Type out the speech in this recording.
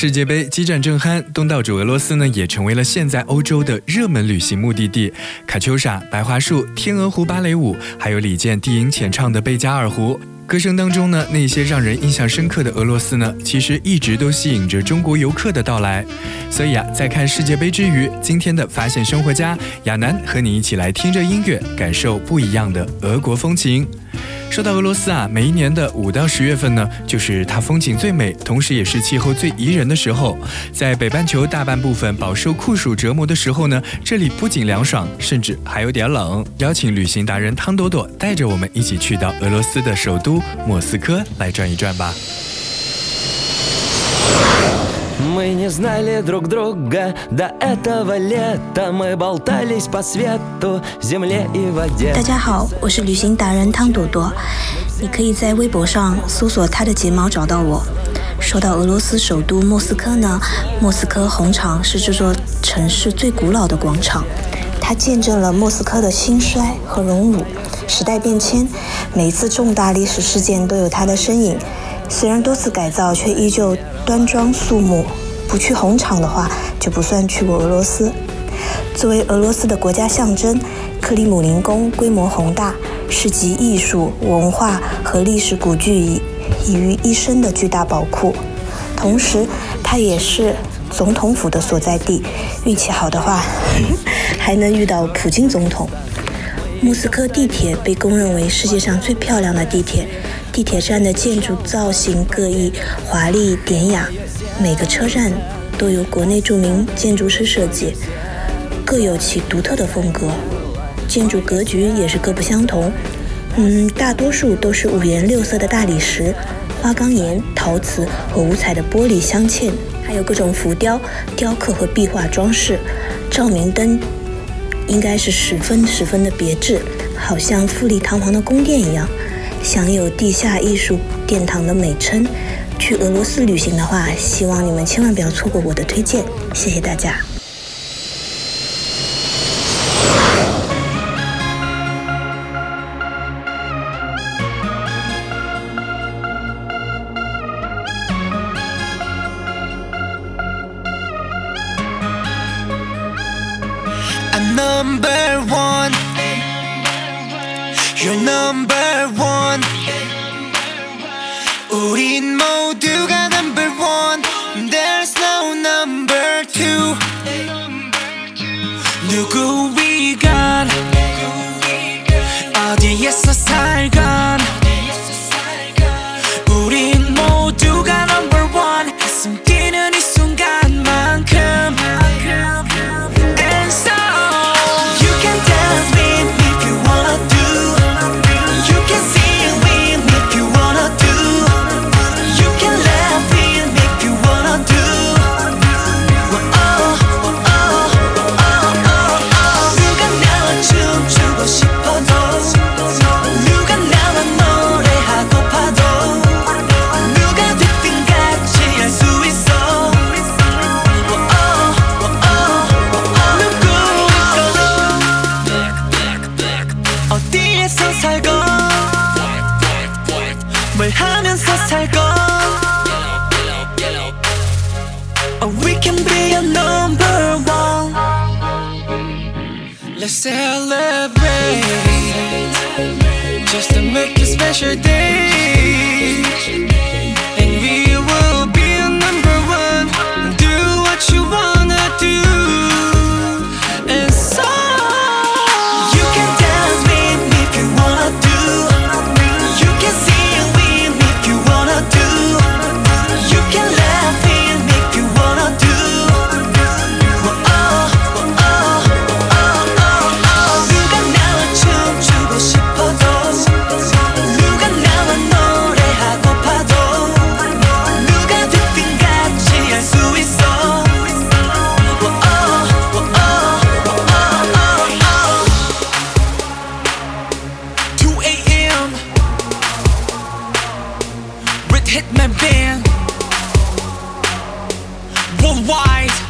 世界杯激战正酣，东道主俄罗斯呢也成为了现在欧洲的热门旅行目的地。卡秋莎、白桦树、天鹅湖芭蕾舞，还有李健低吟浅唱的贝加尔湖。歌声当中呢，那些让人印象深刻的俄罗斯呢，其实一直都吸引着中国游客的到来。所以啊，在看世界杯之余，今天的发现生活家亚楠和你一起来听着音乐，感受不一样的俄国风情。说到俄罗斯啊，每一年的五到十月份呢，就是它风景最美，同时也是气候最宜人的时候。在北半球大半部分饱受酷暑折磨的时候呢，这里不仅凉爽，甚至还有点冷。邀请旅行达人汤朵朵带着我们一起去到俄罗斯的首都莫斯科来转一转吧。Мы не знали друг друга до этого лета Мы болтались по свету, земле и воде 大家好，我是旅行达人汤朵朵。你可以在微博上搜索她的睫毛找到我。说到俄罗斯首都莫斯科呢，莫斯科红场是这座城市最古老的广场，它见证了莫斯科的兴衰和荣辱。时代变迁，每一次重大历史事件都有它的身影。 虽然多次改造，却依旧端庄肃穆。不去红场的话，就不算去过俄罗斯。作为俄罗斯的国家象征，克里姆林宫规模宏大，是集艺术、文化和历史古迹于一身的巨大宝库。同时，它也是总统府的所在地。运气好的话，还能遇到普京总统。莫斯科地铁被公认为世界上最漂亮的地铁。地铁站的建筑造型各异、华丽典雅，每个车站都由国内著名建筑师设计，各有其独特的风格。建筑格局也是各不相同，嗯，大多数都是五颜六色的大理石、花岗岩、陶瓷和五彩的玻璃镶嵌，还有各种浮雕、雕刻和壁画装饰。照明灯应该是十分十分的别致，好像富丽堂皇的宫殿一样。享有“地下艺术殿堂”的美称，去俄罗斯旅行的话，希望你们千万不要错过我的推荐。谢谢大家。Number one. You're number one 우린 모두가 number one There's no number two 누구 위간 어디에서 Oh, we can be number one. Let's celebrate. Just to make a special day. worldwide.